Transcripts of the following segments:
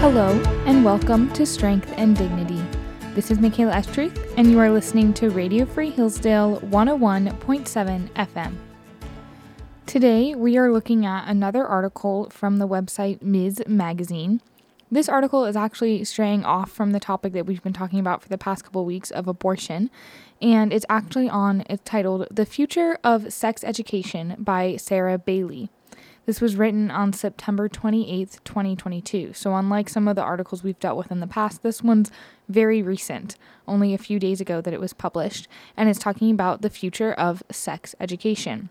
Hello, and welcome to Strength and Dignity. This is Michaela Estruth, and you are listening to Radio Free Hillsdale 101.7 FM. Today, we are looking at another article from the website Ms. Magazine. This article is actually straying off from the topic that we've been talking about for the past couple weeks of abortion, and it's actually on, it's titled The Future of Sex Education by Sarah Bailey. This was written on September 28th, 2022. So, unlike some of the articles we've dealt with in the past, this one's very recent, only a few days ago that it was published, and it's talking about the future of sex education.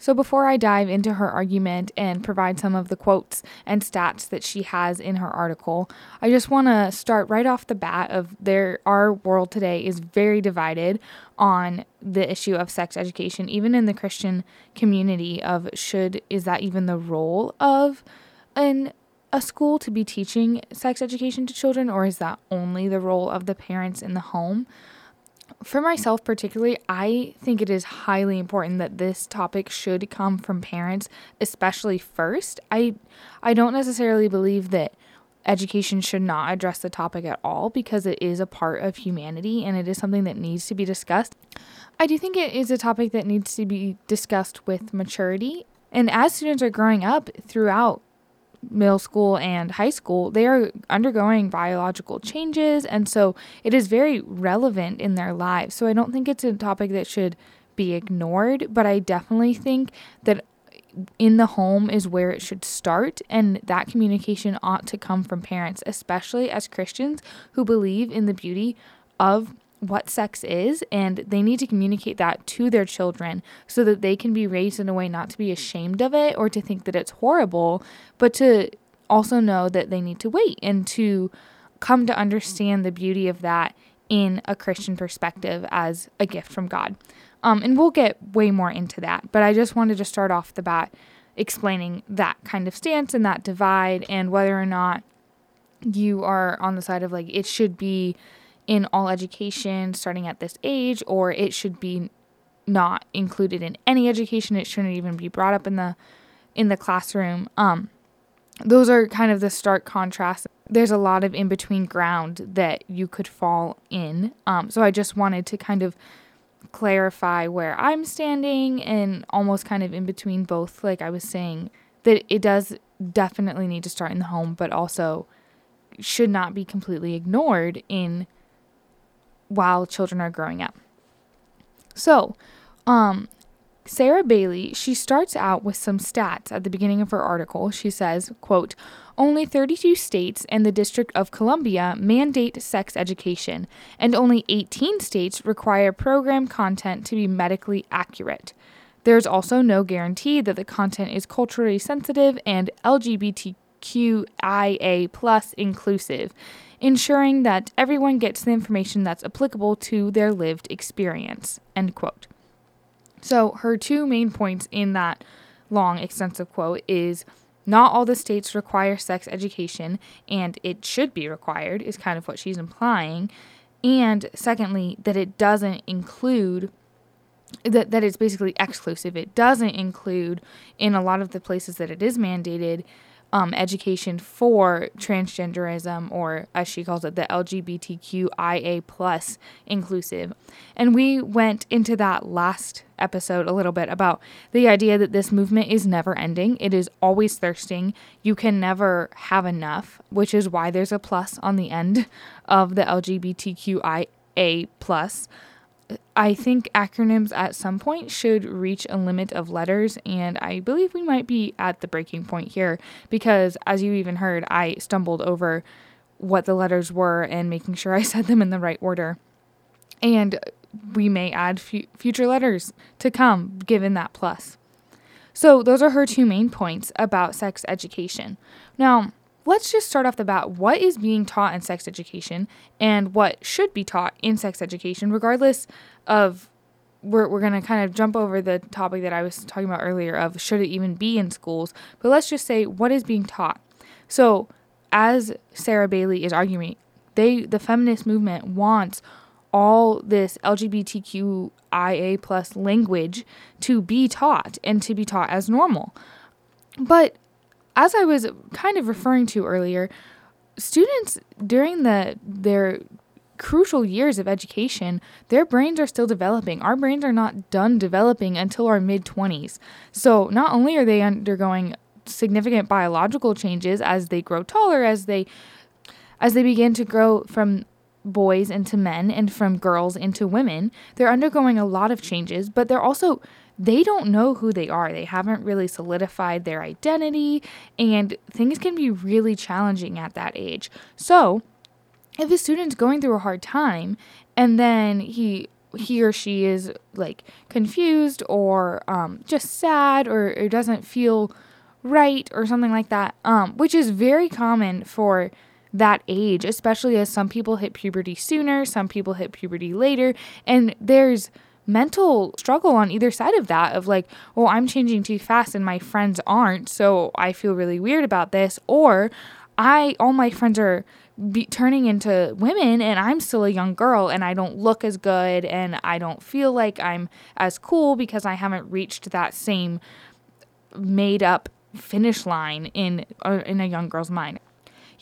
So, before I dive into her argument and provide some of the quotes and stats that she has in her article, I just want to start right off the bat of there our world today is very divided on the issue of sex education, even in the Christian community of should is that even the role of an a school to be teaching sex education to children or is that only the role of the parents in the home? For myself particularly, I think it is highly important that this topic should come from parents, especially first. I I don't necessarily believe that education should not address the topic at all because it is a part of humanity and it is something that needs to be discussed. I do think it is a topic that needs to be discussed with maturity. And as students are growing up throughout middle school and high school, they are undergoing biological changes. And so it is very relevant in their lives. So I don't think it's a topic that should be ignored, but I definitely think that in the home is where it should start. And that communication ought to come from parents, especially as Christians who believe in the beauty of what sex is and they need to communicate that to their children so that they can be raised in a way not to be ashamed of it or to think that it's horrible but to also know that they need to wait and to come to understand the beauty of that in a Christian perspective as a gift from God. Um, and we'll get way more into that, but I just wanted to start off the bat explaining that kind of stance and that divide and whether or not you are on the side of like it should be in all education starting at this age, or it should be not included in any education. It shouldn't even be brought up in the in the classroom. Um, those are kind of the stark contrast. There's a lot of in between ground that you could fall in. Um, so I just wanted to kind of clarify where I'm standing and almost kind of in between both. Like I was saying, that it does definitely need to start in the home, but also should not be completely ignored in while children are growing up. So, um, Sarah Bailey, she starts out with some stats at the beginning of her article. She says, quote, only 32 states and the District of Columbia mandate sex education, and only 18 states require program content to be medically accurate. There's also no guarantee that the content is culturally sensitive and LGBTQIA plus inclusive, ensuring that everyone gets the information that's applicable to their lived experience. End quote. So her two main points in that long, extensive quote is not all the states require sex education, and it should be required, is kind of what she's implying. And secondly, that it doesn't include that, that it's basically exclusive. It doesn't include in a lot of the places that it is mandated um, education for transgenderism or as she calls it the lgbtqia plus inclusive. And we went into that last episode a little bit about the idea that this movement is never ending. It is always thirsting. You can never have enough which is why there's a plus on the end of the lgbtqia plus I think acronyms at some point should reach a limit of letters, and I believe we might be at the breaking point here because, as you even heard, I stumbled over what the letters were and making sure I said them in the right order. And we may add f- future letters to come given that plus. So, those are her two main points about sex education. Now, let's just start off the bat. What is being taught in sex education and what should be taught in sex education, regardless of we're, we're going to kind of jump over the topic that I was talking about earlier of should it even be in schools, but let's just say what is being taught. So, as Sarah Bailey is arguing, they the feminist movement wants all this LGBTQIA plus language to be taught and to be taught as normal. But as I was kind of referring to earlier, students during the their crucial years of education, their brains are still developing. Our brains are not done developing until our mid 20s. So, not only are they undergoing significant biological changes as they grow taller, as they as they begin to grow from boys into men and from girls into women, they're undergoing a lot of changes, but they're also they don't know who they are. They haven't really solidified their identity, and things can be really challenging at that age. So, if a student's going through a hard time and then he he or she is like confused or um, just sad or, or doesn't feel right or something like that, um, which is very common for that age, especially as some people hit puberty sooner, some people hit puberty later, and there's mental struggle on either side of that of like, well, I'm changing too fast and my friends aren't, so I feel really weird about this, or I all my friends are be turning into women and I'm still a young girl and I don't look as good and I don't feel like I'm as cool because I haven't reached that same made up finish line in uh, in a young girl's mind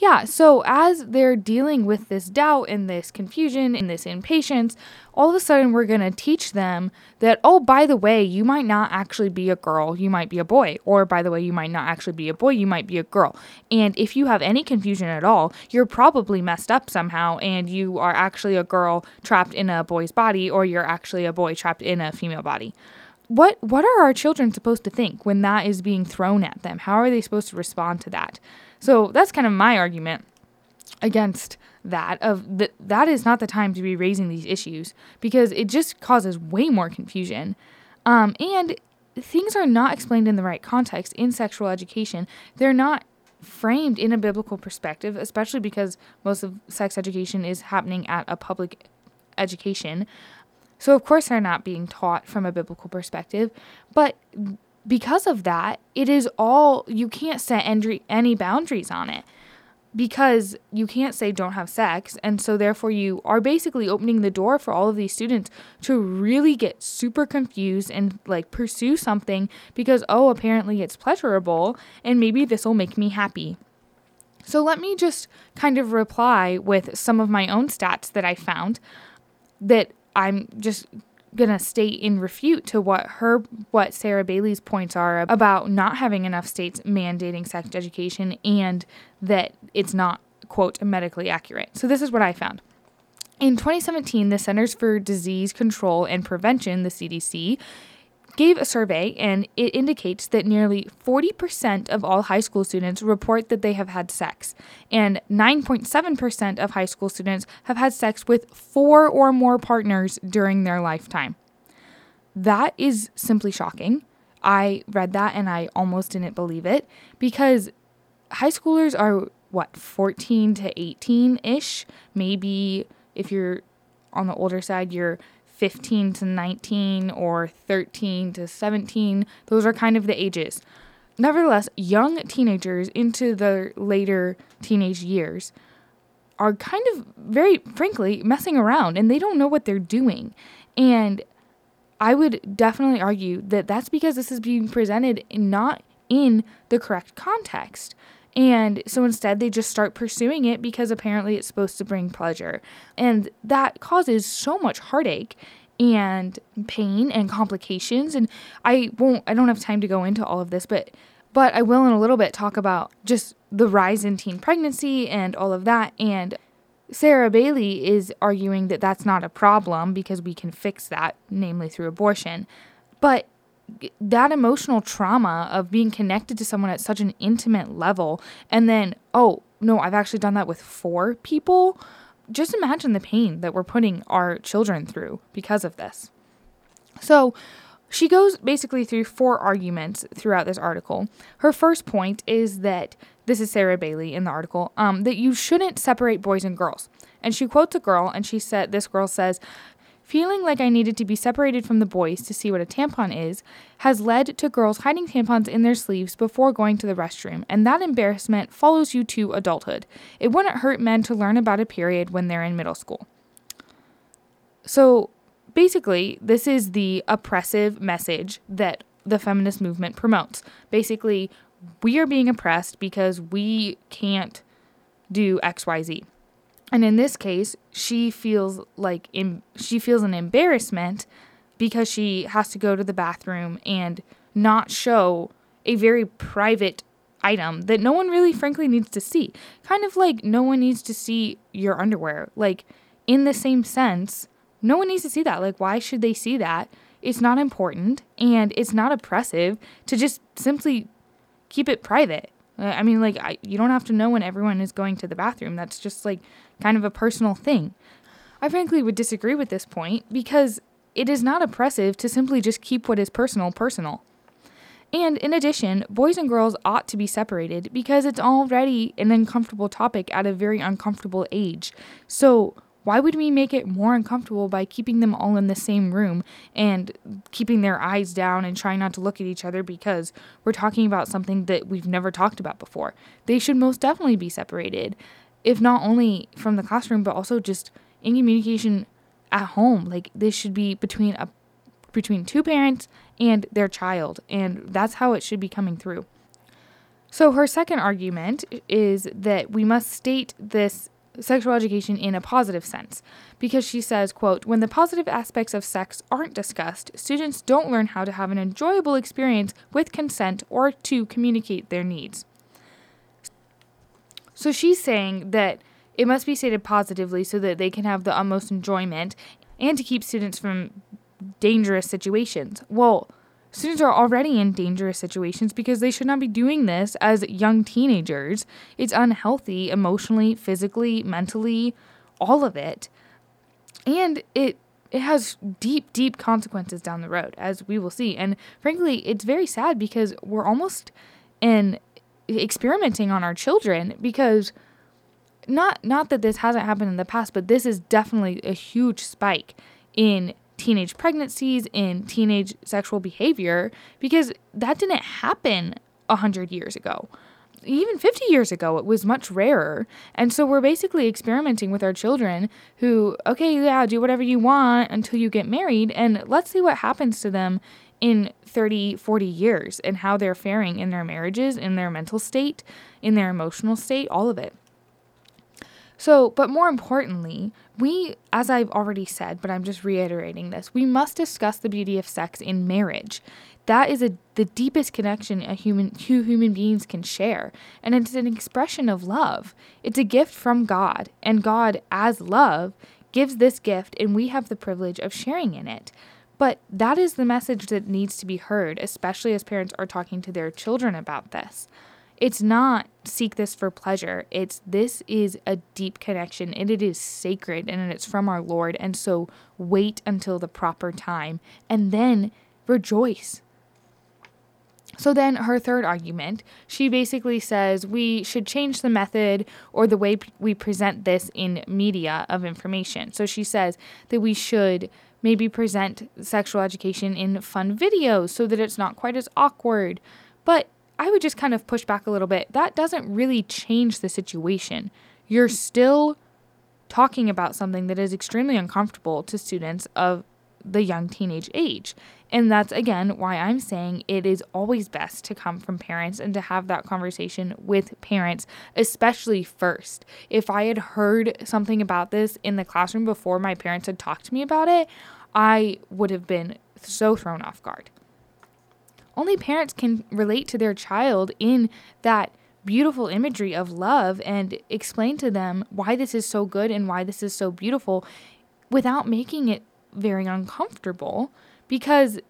yeah, so as they're dealing with this doubt and this confusion and this impatience, all of a sudden we're going to teach them that, oh, by the way, you might not actually be a girl, you might be a boy. Or, by the way, you might not actually be a boy, you might be a girl. And if you have any confusion at all, you're probably messed up somehow and you are actually a girl trapped in a boy's body, or you're actually a boy trapped in a female body what what are our children supposed to think when that is being thrown at them? How are they supposed to respond to that? So that's kind of my argument against that of that that is not the time to be raising these issues because it just causes way more confusion. Um, and things are not explained in the right context in sexual education. They're not framed in a biblical perspective, especially because most of sex education is happening at a public education. So, of course, they're not being taught from a biblical perspective. But because of that, it is all, you can't set any boundaries on it because you can't say don't have sex. And so, therefore, you are basically opening the door for all of these students to really get super confused and like pursue something because, oh, apparently it's pleasurable and maybe this will make me happy. So, let me just kind of reply with some of my own stats that I found that I'm just gonna state in refute to what her what Sarah Bailey's points are about not having enough states mandating sex education and that it's not quote medically accurate. So this is what I found. In 2017, the Centers for Disease Control and Prevention, the CDC, gave a survey and it indicates that nearly 40% of all high school students report that they have had sex, and 9.7% of high school students have had sex with four or more partners during their lifetime. That is simply shocking. I read that and I almost didn't believe it because high schoolers are what 14 to 18 ish maybe if you're on the older side you're 15 to 19 or 13 to 17. Those are kind of the ages. Nevertheless, young teenagers into the later teenage years are kind of very frankly messing around and they don't know what they're doing. And I would definitely argue that that's because this is being presented not in the correct context. And so instead, they just start pursuing it because apparently it's supposed to bring pleasure. And that causes so much heartache and pain and complications. And I won't, I don't have time to go into all of this, but. But I will in a little bit talk about just the rise in teen pregnancy and all of that. And Sarah Bailey is arguing that that's not a problem because we can fix that, namely through abortion. But that emotional trauma of being connected to someone at such an intimate level and then oh no i've actually done that with four people just imagine the pain that we're putting our children through because of this so she goes basically through four arguments throughout this article. Her first point is that this is Sarah Bailey in the article um, that you shouldn't separate boys and girls. And she quotes a girl, and she said, This girl says, Feeling like I needed to be separated from the boys to see what a tampon is has led to girls hiding tampons in their sleeves before going to the restroom, and that embarrassment follows you to adulthood. It wouldn't hurt men to learn about a period when they're in middle school. So basically, this is the oppressive message that the feminist movement promotes. Basically, we are being oppressed because we can't do XYZ. And in this case, she feels like she feels an embarrassment because she has to go to the bathroom and not show a very private item that no one really frankly needs to see. Kind of like no one needs to see your underwear. Like in the same sense, no one needs to see that. Like why should they see that? It's not important and it's not oppressive to just simply keep it private. Uh, I mean, like, I, you don't have to know when everyone is going to the bathroom. That's just like kind of a personal thing. I frankly would disagree with this point because it is not oppressive to simply just keep what is personal personal. And in addition, boys and girls ought to be separated because it's already an uncomfortable topic at a very uncomfortable age. So, why would we make it more uncomfortable by keeping them all in the same room and keeping their eyes down and trying not to look at each other because we're talking about something that we've never talked about before? They should most definitely be separated, if not only from the classroom, but also just in communication at home. Like this should be between a between two parents and their child, and that's how it should be coming through. So her second argument is that we must state this sexual education in a positive sense. Because she says quote when the positive aspects of sex aren't discussed students don't learn how to have an enjoyable experience with consent or to communicate their needs. So she's saying that it must be stated positively so that they can have the utmost enjoyment and to keep students from dangerous situations. Well Students are already in dangerous situations because they should not be doing this as young teenagers. It's unhealthy emotionally, physically, mentally, all of it. And it it has deep deep consequences down the road as we will see. And frankly, it's very sad because we're almost in experimenting on our children because not not that this hasn't happened in the past, but this is definitely a huge spike in teenage pregnancies, in teenage sexual behavior, because that didn't happen 100 years ago. Even 50 years ago, it was much rarer. And so we're basically experimenting with our children who, okay, yeah, do whatever you want until you get married, and let's see what happens to them in 30, 40 years and how they're faring in their marriages, in their mental state, in their emotional state, all of it. So, but more importantly, we, as I've already said, but I'm just reiterating this, we must discuss the beauty of sex in marriage. That is a, the deepest connection a human, two human beings can share, and it's an expression of love. It's a gift from God, and God, as love, gives this gift, and we have the privilege of sharing in it. But that is the message that needs to be heard, especially as parents are talking to their children about this. It's not seek this for pleasure. It's this is a deep connection and it is sacred and it's from our Lord. And so wait until the proper time and then rejoice. So then her third argument, she basically says we should change the method or the way we present this in media of information. So she says that we should maybe present sexual education in fun videos so that it's not quite as awkward. But I would just kind of push back a little bit. That doesn't really change the situation. You're still talking about something that is extremely uncomfortable to students of the young teenage age. And that's again why I'm saying it is always best to come from parents and to have that conversation with parents, especially first. If I had heard something about this in the classroom before my parents had talked to me about it, I would have been so thrown off guard only parents can relate to their child in that beautiful imagery of love and explain to them why this is so good and why this is so beautiful without making it very uncomfortable because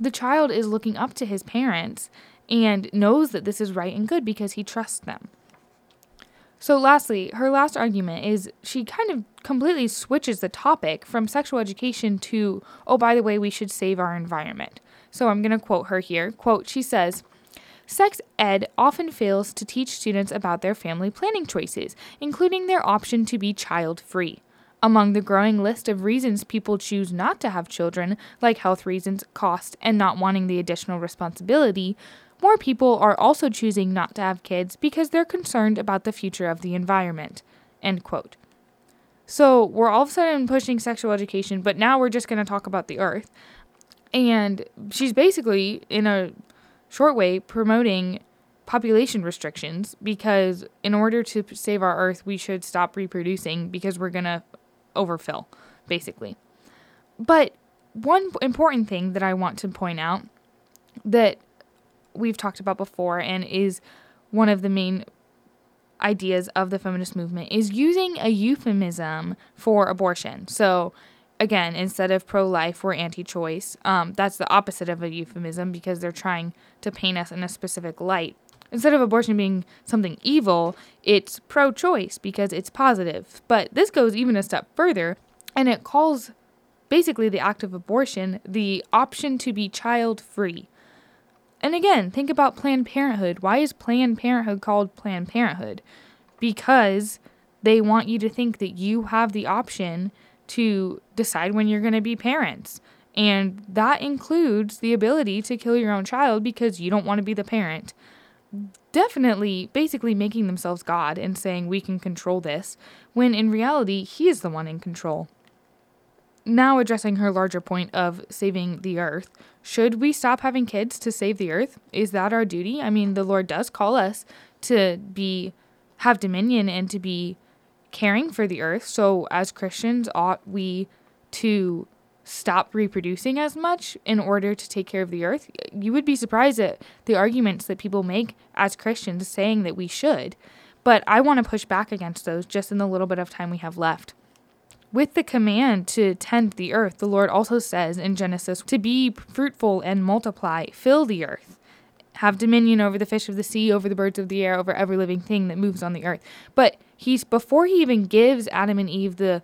the child is looking up to his parents and knows that this is right and good because he trusts them. So, lastly, her last argument is she kind of completely switches the topic from sexual education to, oh, by the way, we should save our environment. So I'm going to quote her here. Quote, she says, Sex ed often fails to teach students about their family planning choices, including their option to be child free. Among the growing list of reasons people choose not to have children, like health reasons, cost, and not wanting the additional responsibility, more people are also choosing not to have kids because they're concerned about the future of the environment. End quote. So we're all of a sudden pushing sexual education, but now we're just going to talk about the earth. And she's basically, in a short way, promoting population restrictions because in order to save our earth, we should stop reproducing because we're going to overfill, basically. But one important thing that I want to point out that we've talked about before and is one of the main ideas of the feminist movement is using a euphemism for abortion. So, again, instead of pro life, we're anti choice. Um, that's the opposite of a euphemism because they're trying to paint us in a specific light. Instead of abortion being something evil, it's pro choice because it's positive. But this goes even a step further and it calls basically the act of abortion the option to be child free. And again, think about Planned Parenthood. Why is Planned Parenthood called Planned Parenthood? Because they want you to think that you have the option to decide when you're going to be parents. And that includes the ability to kill your own child because you don't want to be the parent. Definitely, basically making themselves God and saying we can control this, when in reality, He is the one in control. Now, addressing her larger point of saving the earth, should we stop having kids to save the earth? Is that our duty? I mean, the Lord does call us to be have dominion and to be caring for the earth. So, as Christians, ought we to stop reproducing as much in order to take care of the earth? You would be surprised at the arguments that people make as Christians saying that we should. But I want to push back against those just in the little bit of time we have left. With the command to tend the earth, the Lord also says in Genesis to be fruitful and multiply, fill the earth, have dominion over the fish of the sea, over the birds of the air, over every living thing that moves on the earth. But he's before he even gives Adam and Eve the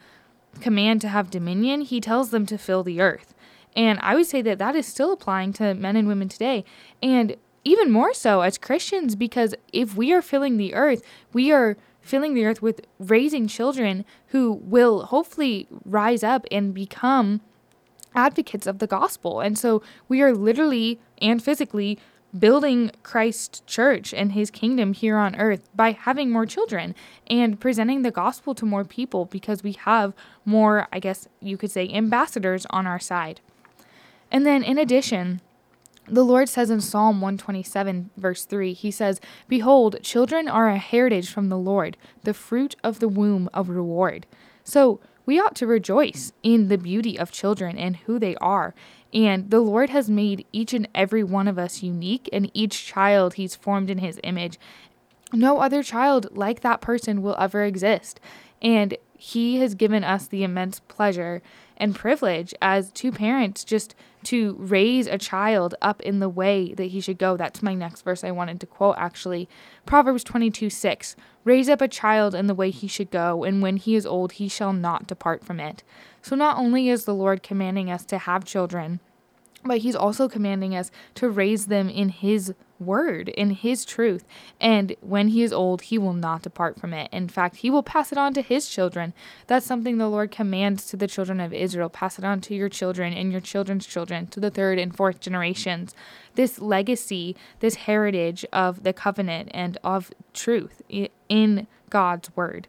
command to have dominion, he tells them to fill the earth. And I would say that that is still applying to men and women today. And even more so as Christians, because if we are filling the earth, we are filling the earth with raising children who will hopefully rise up and become advocates of the gospel. And so we are literally and physically building Christ's church and his kingdom here on earth by having more children and presenting the gospel to more people because we have more, I guess you could say, ambassadors on our side. And then in addition, the Lord says in Psalm 127, verse 3, He says, Behold, children are a heritage from the Lord, the fruit of the womb of reward. So we ought to rejoice in the beauty of children and who they are. And the Lord has made each and every one of us unique, and each child He's formed in His image. No other child like that person will ever exist. And He has given us the immense pleasure and privilege as two parents just to raise a child up in the way that he should go. That's my next verse I wanted to quote actually. Proverbs 22 6. Raise up a child in the way he should go, and when he is old, he shall not depart from it. So, not only is the Lord commanding us to have children, but he's also commanding us to raise them in his word, in his truth. And when he is old, he will not depart from it. In fact, he will pass it on to his children. That's something the Lord commands to the children of Israel pass it on to your children and your children's children, to the third and fourth generations. This legacy, this heritage of the covenant and of truth in God's word.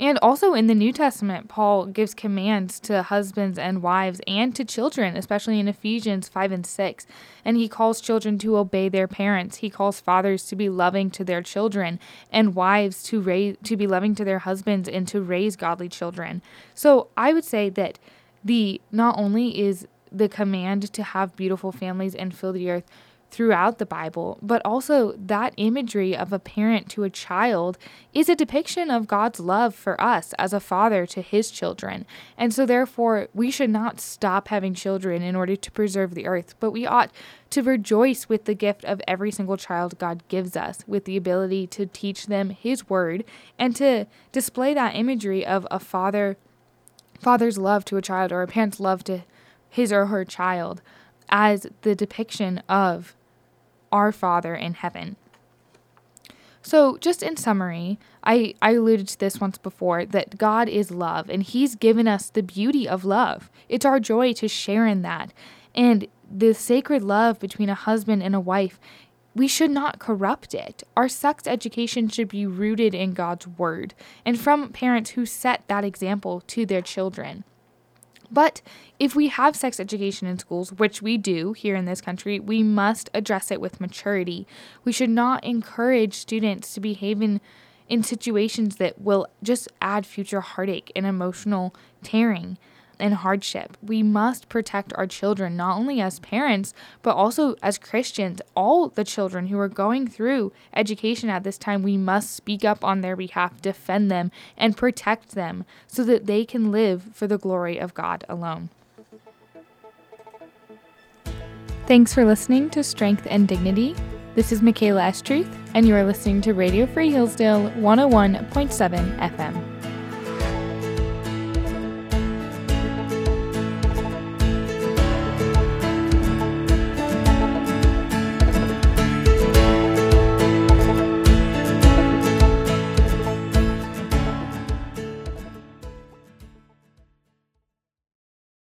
And also in the New Testament, Paul gives commands to husbands and wives and to children, especially in Ephesians 5 and 6. And he calls children to obey their parents. He calls fathers to be loving to their children and wives to raise to be loving to their husbands and to raise godly children. So I would say that the not only is the command to have beautiful families and fill the earth throughout the Bible, but also that imagery of a parent to a child is a depiction of God's love for us as a father to his children. And so, therefore, we should not stop having children in order to preserve the earth, but we ought to rejoice with the gift of every single child God gives us, with the ability to teach them his word and to display that imagery of a father father's love to a child or a parent's love to his or her child as the depiction of our Father in heaven. So, just in summary, I, I alluded to this once before that God is love and He's given us the beauty of love. It's our joy to share in that. And the sacred love between a husband and a wife, we should not corrupt it. Our sex education should be rooted in God's word and from parents who set that example to their children. But if we have sex education in schools, which we do here in this country, we must address it with maturity. We should not encourage students to behave in, in situations that will just add future heartache and emotional tearing and hardship. We must protect our children, not only as parents, but also as Christians. All the children who are going through education at this time, we must speak up on their behalf, defend them, and protect them so that they can live for the glory of God alone. Thanks for listening to Strength and Dignity. This is Michaela Estruth, and you are listening to Radio Free Hillsdale 101.7 FM.